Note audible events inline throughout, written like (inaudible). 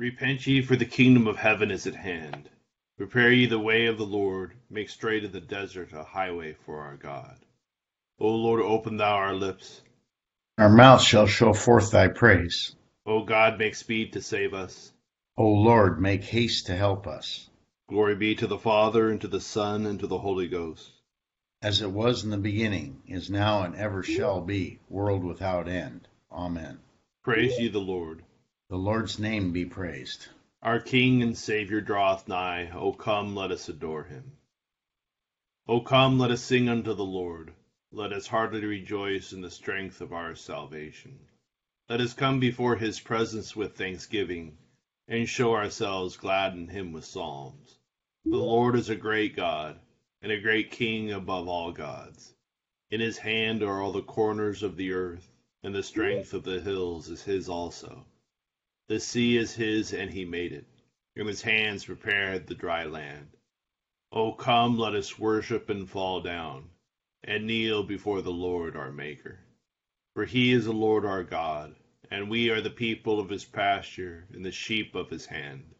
Repent ye, for the kingdom of heaven is at hand. Prepare ye the way of the Lord, make straight in the desert a highway for our God. O Lord, open thou our lips. Our mouth shall show forth thy praise. O God, make speed to save us. O Lord, make haste to help us. Glory be to the Father, and to the Son, and to the Holy Ghost. As it was in the beginning, is now, and ever shall be, world without end. Amen. Praise ye the Lord. The Lord's name be praised. Our King and Saviour draweth nigh. O come, let us adore him. O come, let us sing unto the Lord. Let us heartily rejoice in the strength of our salvation. Let us come before his presence with thanksgiving, and show ourselves glad in him with psalms. The Lord is a great God, and a great King above all gods. In his hand are all the corners of the earth, and the strength of the hills is his also. The sea is his, and he made it. From his hands prepared the dry land. O come, let us worship and fall down, and kneel before the Lord our Maker. For he is the Lord our God, and we are the people of his pasture, and the sheep of his hand.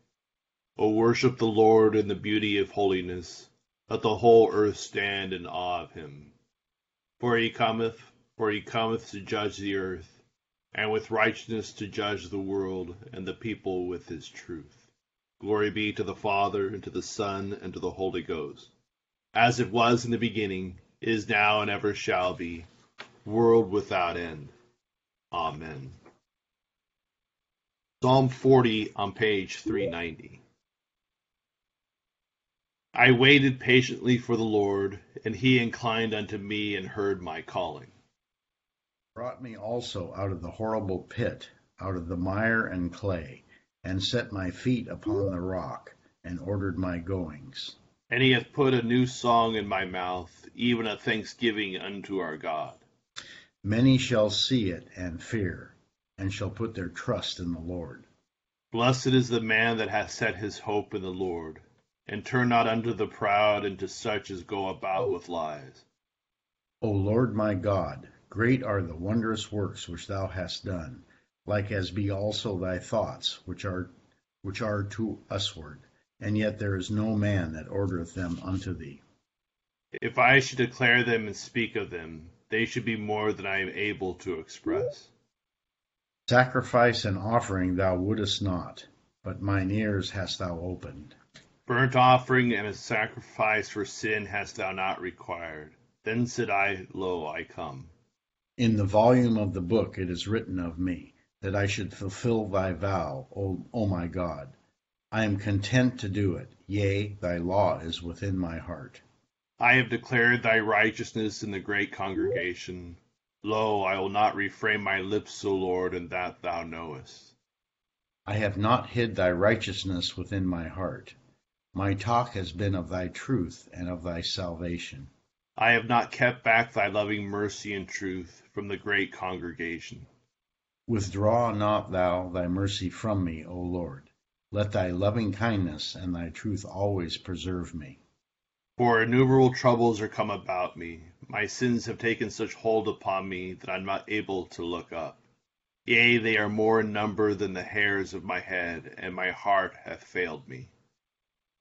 O worship the Lord in the beauty of holiness. Let the whole earth stand in awe of him. For he cometh, for he cometh to judge the earth and with righteousness to judge the world and the people with his truth. Glory be to the Father, and to the Son, and to the Holy Ghost, as it was in the beginning, is now, and ever shall be, world without end. Amen. Psalm 40 on page 390. I waited patiently for the Lord, and he inclined unto me and heard my calling brought me also out of the horrible pit, out of the mire and clay, and set my feet upon the rock, and ordered my goings. And he hath put a new song in my mouth, even a thanksgiving unto our God. Many shall see it and fear, and shall put their trust in the Lord. Blessed is the man that hath set his hope in the Lord, and turn not unto the proud and to such as go about with lies. O Lord my God, Great are the wondrous works which thou hast done, like as be also thy thoughts, which are which are to usward, and yet there is no man that ordereth them unto thee. If I should declare them and speak of them, they should be more than I am able to express. Sacrifice and offering thou wouldest not, but mine ears hast thou opened. Burnt offering and a sacrifice for sin hast thou not required. Then said I, Lo, I come. In the volume of the book it is written of me, that I should fulfill thy vow, O, o my God. I am content to do it, yea, thy law is within my heart. I have declared thy righteousness in the great congregation. Lo, I will not refrain my lips, O Lord, and that thou knowest. I have not hid thy righteousness within my heart. My talk has been of thy truth and of thy salvation. I have not kept back thy loving mercy and truth from the great congregation. Withdraw not thou thy mercy from me, O Lord. Let thy loving kindness and thy truth always preserve me. For innumerable troubles are come about me. My sins have taken such hold upon me that I am not able to look up. Yea, they are more in number than the hairs of my head, and my heart hath failed me.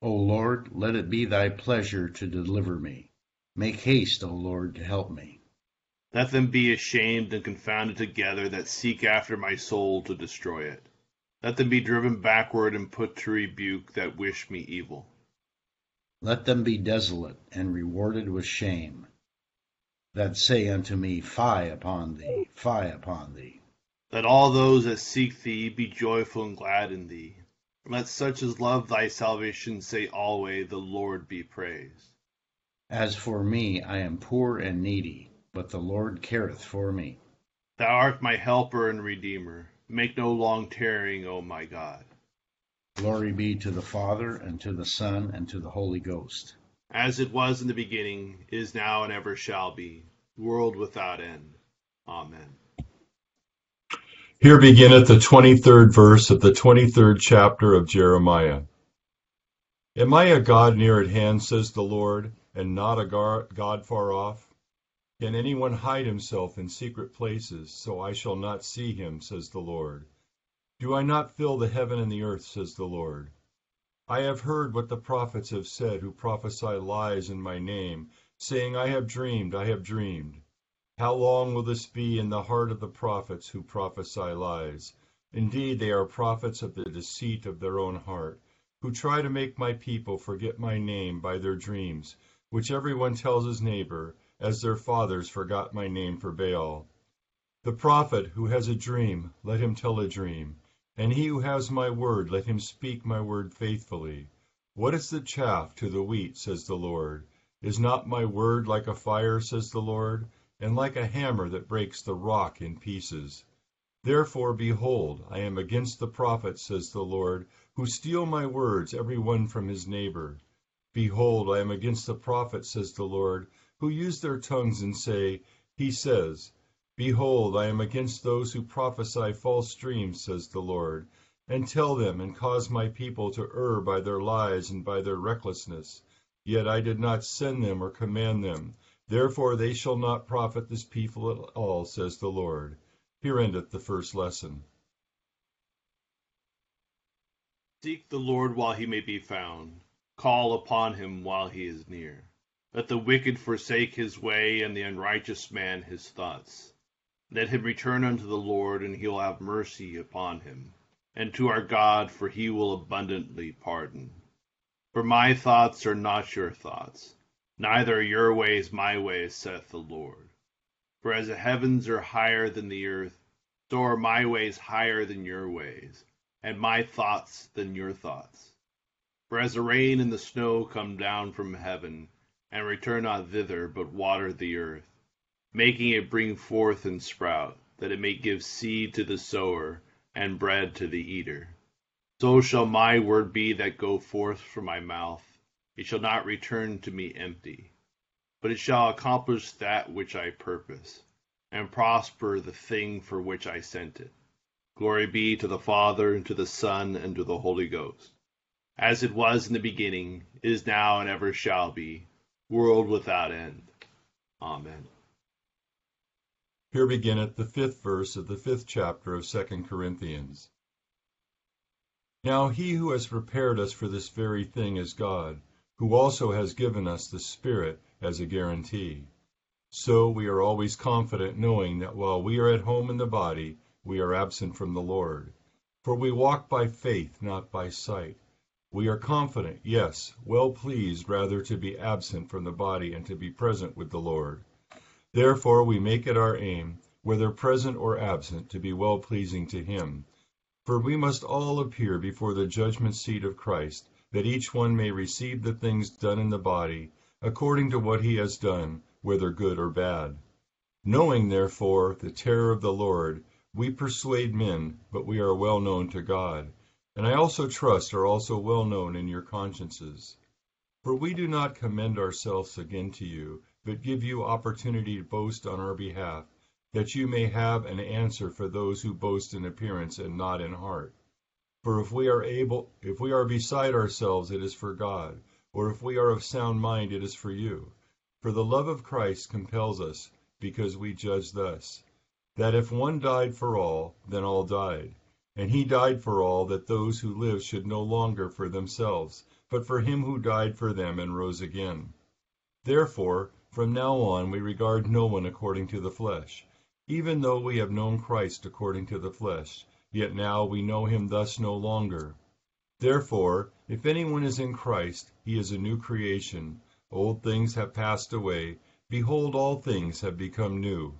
O Lord, let it be thy pleasure to deliver me. Make haste, O Lord, to help me. Let them be ashamed and confounded together that seek after my soul to destroy it. Let them be driven backward and put to rebuke that wish me evil. Let them be desolate and rewarded with shame, that say unto me, Fie upon thee, fie upon thee. Let all those that seek thee be joyful and glad in thee. Let such as love thy salvation say alway, The Lord be praised. As for me, I am poor and needy, but the Lord careth for me. Thou art my helper and redeemer. Make no long tarrying, O my God. Glory be to the Father, and to the Son, and to the Holy Ghost. As it was in the beginning, is now, and ever shall be, world without end. Amen. Here beginneth the 23rd verse of the 23rd chapter of Jeremiah. Am I a God near at hand, says the Lord? And not a God far off? Can anyone hide himself in secret places, so I shall not see him, says the Lord? Do I not fill the heaven and the earth, says the Lord? I have heard what the prophets have said who prophesy lies in my name, saying, I have dreamed, I have dreamed. How long will this be in the heart of the prophets who prophesy lies? Indeed, they are prophets of the deceit of their own heart, who try to make my people forget my name by their dreams, which every one tells his neighbor, as their fathers forgot my name for Baal. The prophet who has a dream, let him tell a dream. And he who has my word, let him speak my word faithfully. What is the chaff to the wheat, says the Lord? Is not my word like a fire, says the Lord, and like a hammer that breaks the rock in pieces? Therefore, behold, I am against the prophets, says the Lord, who steal my words, every one from his neighbor. Behold, I am against the prophets, says the Lord, who use their tongues and say, He says, Behold, I am against those who prophesy false dreams, says the Lord, and tell them and cause my people to err by their lies and by their recklessness. Yet I did not send them or command them. Therefore they shall not profit this people at all, says the Lord. Here endeth the first lesson. Seek the Lord while he may be found. Call upon him while he is near. Let the wicked forsake his way, and the unrighteous man his thoughts. Let him return unto the Lord, and he will have mercy upon him, and to our God, for he will abundantly pardon. For my thoughts are not your thoughts, neither are your ways my ways, saith the Lord. For as the heavens are higher than the earth, so are my ways higher than your ways, and my thoughts than your thoughts. For as the rain and the snow come down from heaven, and return not thither, but water the earth, making it bring forth and sprout, that it may give seed to the sower, and bread to the eater. So shall my word be that go forth from my mouth. It shall not return to me empty, but it shall accomplish that which I purpose, and prosper the thing for which I sent it. Glory be to the Father, and to the Son, and to the Holy Ghost, as it was in the beginning, is now, and ever shall be, world without end. Amen. Here beginneth the fifth verse of the fifth chapter of Second Corinthians. Now he who has prepared us for this very thing is God, who also has given us the Spirit as a guarantee. So we are always confident, knowing that while we are at home in the body, we are absent from the Lord. For we walk by faith, not by sight. We are confident, yes, well pleased rather to be absent from the body and to be present with the Lord. Therefore we make it our aim, whether present or absent, to be well pleasing to him. For we must all appear before the judgment seat of Christ, that each one may receive the things done in the body, according to what he has done, whether good or bad. Knowing, therefore, the terror of the Lord, we persuade men, but we are well known to God, and I also trust are also well known in your consciences. For we do not commend ourselves again to you, but give you opportunity to boast on our behalf, that you may have an answer for those who boast in appearance and not in heart. For if we are able, if we are beside ourselves, it is for God, or if we are of sound mind, it is for you. For the love of Christ compels us, because we judge thus, that if one died for all, then all died. And he died for all, that those who live should no longer for themselves, but for him who died for them and rose again. Therefore, from now on we regard no one according to the flesh. Even though we have known Christ according to the flesh, yet now we know him thus no longer. Therefore, if anyone is in Christ, he is a new creation. Old things have passed away. Behold, all things have become new.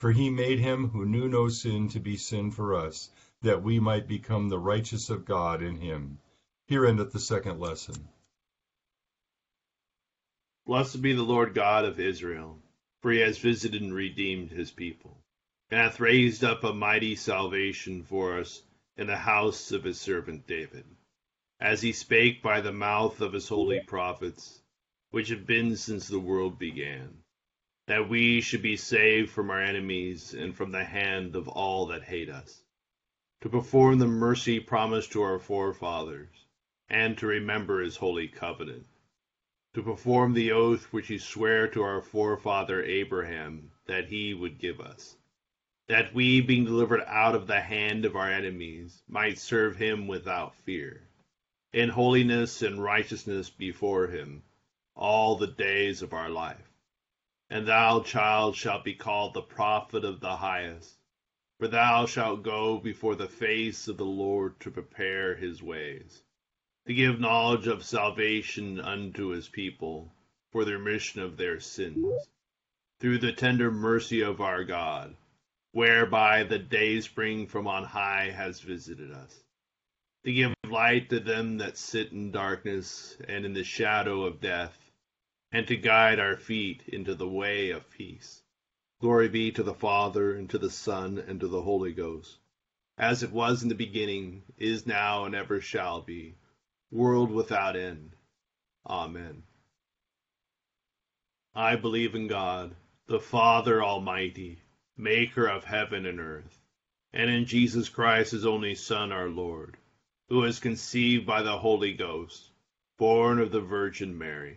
For he made him who knew no sin to be sin for us, that we might become the righteous of God in him. Here endeth the second lesson. Blessed be the Lord God of Israel, for he has visited and redeemed his people, and hath raised up a mighty salvation for us in the house of his servant David, as he spake by the mouth of his holy prophets, which have been since the world began, that we should be saved from our enemies and from the hand of all that hate us, to perform the mercy promised to our forefathers, and to remember his holy covenant, to perform the oath which he sware to our forefather Abraham that he would give us, that we, being delivered out of the hand of our enemies, might serve him without fear in holiness and righteousness before him all the days of our life. And thou, child, shalt be called the prophet of the highest, for thou shalt go before the face of the Lord to prepare his ways, to give knowledge of salvation unto his people, for the remission of their sins, through the tender mercy of our God, whereby the day spring from on high has visited us to give light to them that sit in darkness and in the shadow of death, and to guide our feet into the way of peace. Glory be to the Father, and to the Son, and to the Holy Ghost, as it was in the beginning, is now, and ever shall be, world without end. Amen. I believe in God, the Father Almighty, maker of heaven and earth, and in Jesus Christ, his only Son, our Lord who was conceived by the Holy Ghost, born of the Virgin Mary,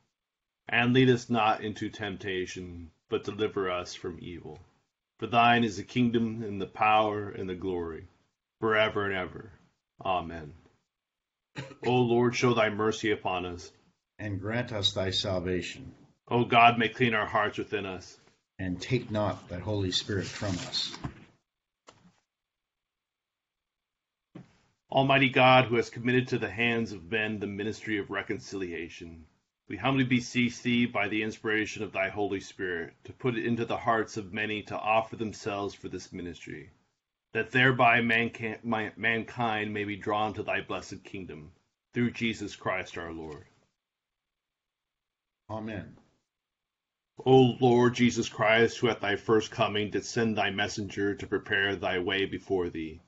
And lead us not into temptation, but deliver us from evil. For thine is the kingdom, and the power, and the glory, forever and ever. Amen. O Lord, show thy mercy upon us. And grant us thy salvation. O God, may clean our hearts within us. And take not thy Holy Spirit from us. Almighty God, who has committed to the hands of men the ministry of reconciliation, we humbly beseech thee by the inspiration of thy Holy Spirit to put it into the hearts of many to offer themselves for this ministry, that thereby mankind may be drawn to thy blessed kingdom, through Jesus Christ our Lord. Amen. O Lord Jesus Christ, who at thy first coming didst send thy messenger to prepare thy way before thee,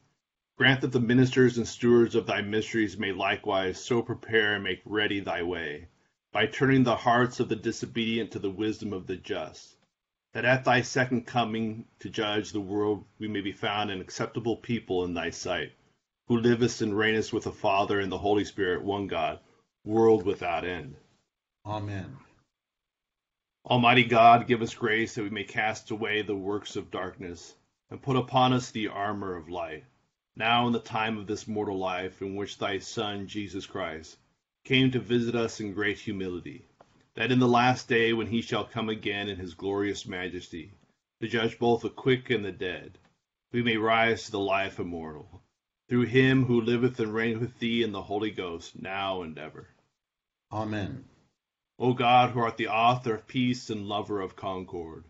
Grant that the ministers and stewards of thy mysteries may likewise so prepare and make ready thy way, by turning the hearts of the disobedient to the wisdom of the just, that at thy second coming to judge the world we may be found an acceptable people in thy sight, who livest and reignest with the Father and the Holy Spirit, one God, world without end. Amen. Almighty God, give us grace that we may cast away the works of darkness, and put upon us the armor of light now in the time of this mortal life in which thy Son, Jesus Christ, came to visit us in great humility, that in the last day when he shall come again in his glorious majesty, to judge both the quick and the dead, we may rise to the life immortal, through him who liveth and reigneth with thee in the Holy Ghost, now and ever. Amen. O God, who art the author of peace and lover of concord,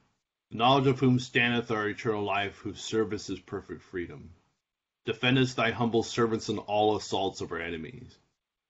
the knowledge of whom standeth our eternal life, whose service is perfect freedom Defendest thy humble servants in all assaults of our enemies,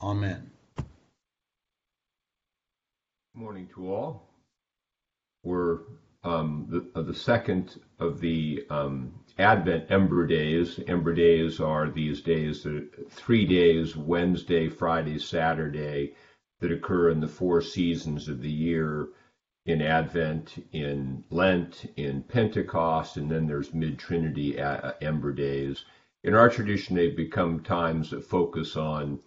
Amen. Morning to all. We're um, the, uh, the second of the um, Advent Ember Days. Ember Days are these days, the three days, Wednesday, Friday, Saturday, that occur in the four seasons of the year in Advent, in Lent, in Pentecost, and then there's Mid Trinity uh, Ember Days. In our tradition, they've become times that focus on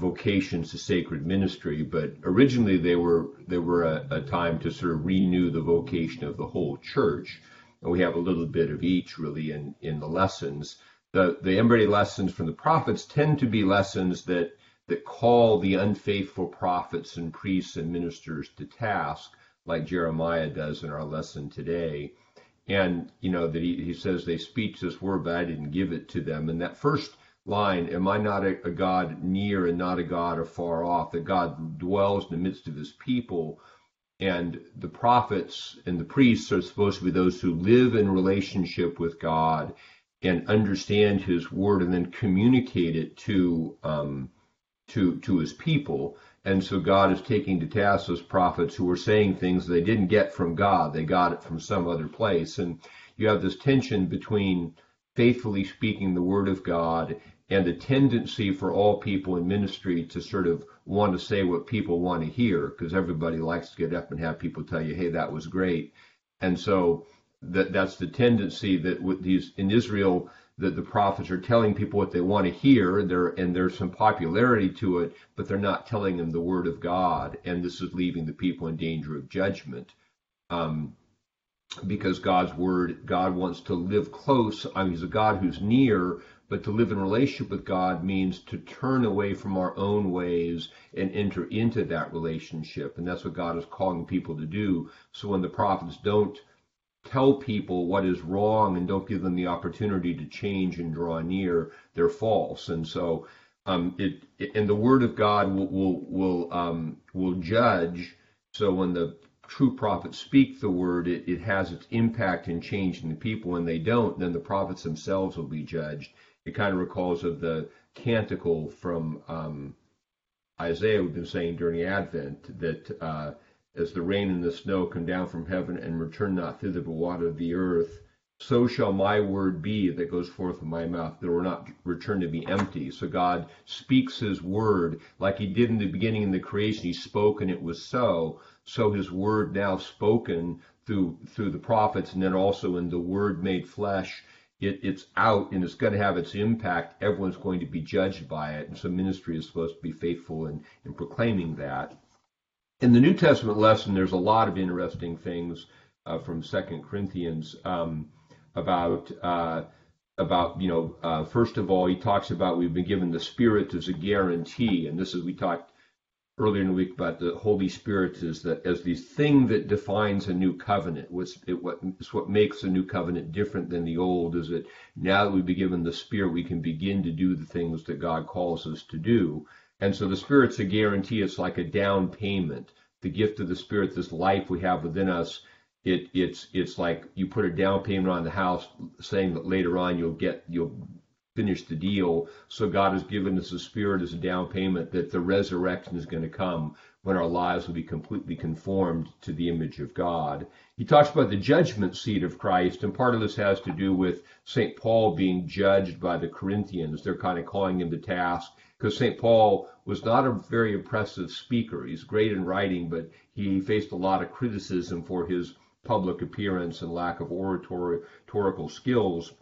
vocations to sacred ministry, but originally they were they were a, a, time to sort of renew the vocation of the whole church. And we have a little bit of each really in, in the lessons. The the Ember lessons from the prophets tend to be lessons that that call the unfaithful prophets and priests and ministers to task, like Jeremiah does in our lesson today. And you know that he, he says they speak this word, but I didn't give it to them. And that first line, Am I not a, a God near and not a God afar off? That God dwells in the midst of his people. And the prophets and the priests are supposed to be those who live in relationship with God and understand his word and then communicate it to um, to to his people. And so God is taking to task those prophets who were saying things they didn't get from God; they got it from some other place. And you have this tension between faithfully speaking the word of God and a tendency for all people in ministry to sort of want to say what people want to hear because everybody likes to get up and have people tell you, hey, that was great. And so that that's the tendency that with these in Israel that the prophets are telling people what they want to hear there and there's some popularity to it but they're not telling them the word of god and this is leaving the people in danger of judgment um, because god's word god wants to live close I mean, he's a god who's near but to live in relationship with God means to turn away from our own ways and enter into that relationship. And that's what God is calling people to do. So when the prophets don't tell people what is wrong and don't give them the opportunity to change and draw near, they're false. And so um, it, it, and the word of God will will will, um, will judge. So when the true prophets speak the word, it, it has its impact in changing the people. When they don't, then the prophets themselves will be judged it kind of recalls of the canticle from um, Isaiah we've been saying during Advent that uh, as the rain and the snow come down from heaven and return not thither but water the earth, so shall my word be that goes forth from my mouth. That will not return to be empty. So God speaks his word like he did in the beginning in the creation. He spoke and it was so. So his word now spoken through through the prophets and then also in the word made flesh it, it's out and it's going to have its impact. Everyone's going to be judged by it. And so ministry is supposed to be faithful in, in proclaiming that. In the New Testament lesson, there's a lot of interesting things uh, from Second Corinthians um, about uh, about you know uh, first of all he talks about we've been given the Spirit as a guarantee, and this is we talked earlier in the week about the Holy Spirit is that as the thing that defines a new covenant. What's it, what is what makes a new covenant different than the old is that now that we've been given the Spirit, we can begin to do the things that God calls us to do. And so the Spirit's a guarantee. It's like a down payment. The gift of the Spirit, this life we have within us, it it's it's like you put a down payment on the house, saying that later on you'll get you'll finish the deal. So God has given us the Spirit as a down payment that the resurrection is going to come when our lives will be completely conformed to the image of God. He talks about the judgment seat of Christ, and part of this has to do with St. Paul being judged by the Corinthians. They're kind of calling him to task because St. Paul was not a very impressive speaker. He's great in writing, but he faced a lot of criticism for his public appearance and lack of oratorical skills.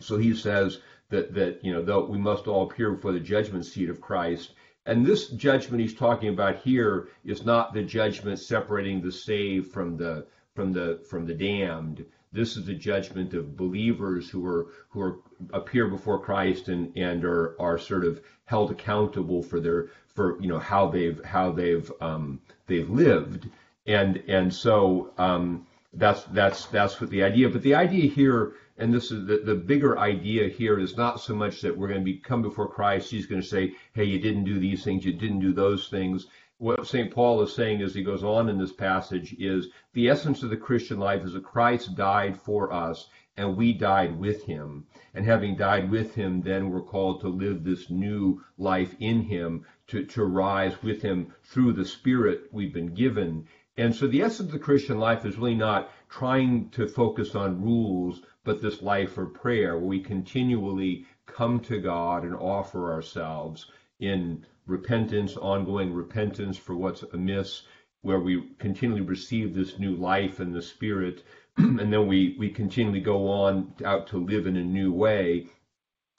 So he says that that you know though we must all appear before the judgment seat of Christ. And this judgment he's talking about here is not the judgment separating the saved from the from the from the damned. This is the judgment of believers who are who are appear before Christ and and are are sort of held accountable for their for you know how they've how they've um, they've lived and and so um, that's that's that's what the idea. But the idea here and this is the, the bigger idea here is not so much that we're going to be come before Christ. He's going to say, hey, you didn't do these things, you didn't do those things. What St. Paul is saying as he goes on in this passage is the essence of the Christian life is that Christ died for us and we died with him. And having died with him, then we're called to live this new life in him to, to rise with him through the Spirit we've been given. And so the essence of the Christian life is really not trying to focus on rules, but this life of prayer where we continually come to God and offer ourselves in repentance, ongoing repentance for what's amiss, where we continually receive this new life in the Spirit, (clears throat) and then we, we continually go on out to live in a new way.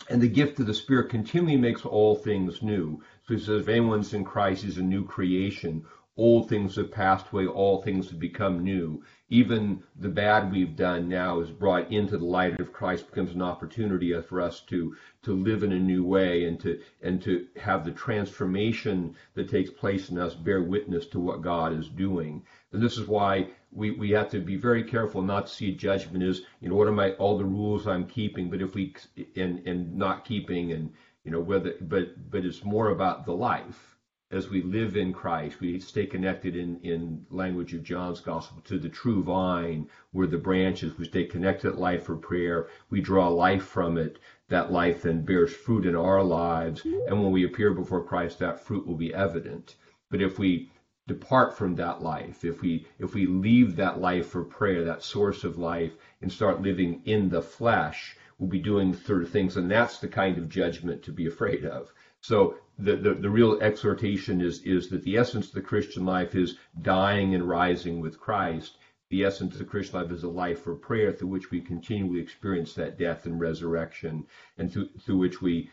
And the gift of the Spirit continually makes all things new. So he says, if anyone's in Christ, he's a new creation. Old things have passed away, all things have become new. Even the bad we've done now is brought into the light of Christ, becomes an opportunity for us to to live in a new way and to and to have the transformation that takes place in us bear witness to what God is doing. And this is why we, we have to be very careful not to see judgment as, you know, what am I all the rules I'm keeping, but if we and and not keeping and you know whether but but it's more about the life as we live in Christ, we stay connected in, in language of John's gospel to the true vine, where the branches, we stay connected life for prayer. We draw life from it. That life then bears fruit in our lives. And when we appear before Christ, that fruit will be evident. But if we depart from that life, if we if we leave that life for prayer, that source of life, and start living in the flesh, we'll be doing sort of things, and that's the kind of judgment to be afraid of. So the, the, the real exhortation is, is that the essence of the Christian life is dying and rising with Christ. The essence of the Christian life is a life for prayer through which we continually experience that death and resurrection, and through, through which we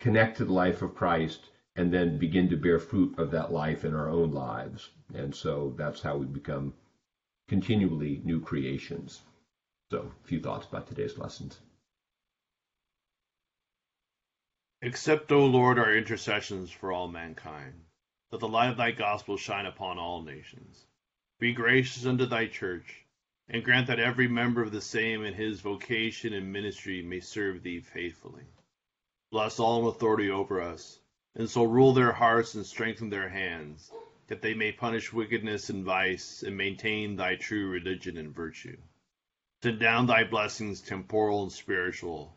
connect to the life of Christ and then begin to bear fruit of that life in our own lives. And so that's how we become continually new creations. So, a few thoughts about today's lessons. Accept, O Lord, our intercessions for all mankind, that the light of thy gospel shine upon all nations. Be gracious unto thy church, and grant that every member of the same in his vocation and ministry may serve thee faithfully. Bless all in authority over us, and so rule their hearts and strengthen their hands, that they may punish wickedness and vice, and maintain thy true religion and virtue. Send down thy blessings, temporal and spiritual,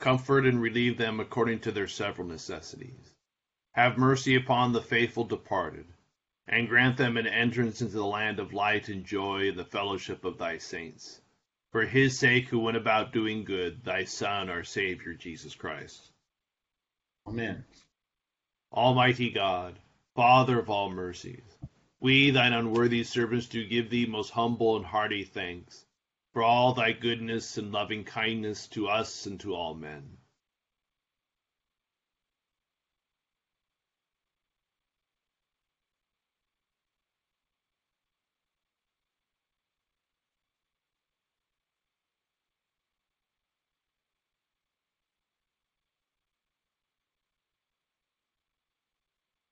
Comfort and relieve them according to their several necessities. Have mercy upon the faithful departed, and grant them an entrance into the land of light and joy the fellowship of thy saints. For his sake who went about doing good, thy Son, our Savior, Jesus Christ. Amen. Almighty God, Father of all mercies, we, thine unworthy servants, do give thee most humble and hearty thanks for all thy goodness and loving kindness to us and to all men.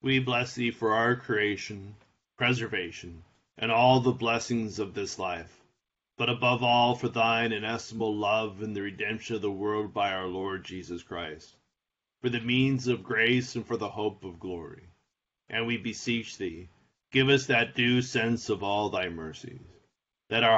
We bless thee for our creation, preservation, and all the blessings of this life but above all for thine inestimable love and the redemption of the world by our Lord Jesus Christ, for the means of grace and for the hope of glory. And we beseech thee, give us that due sense of all thy mercies, that our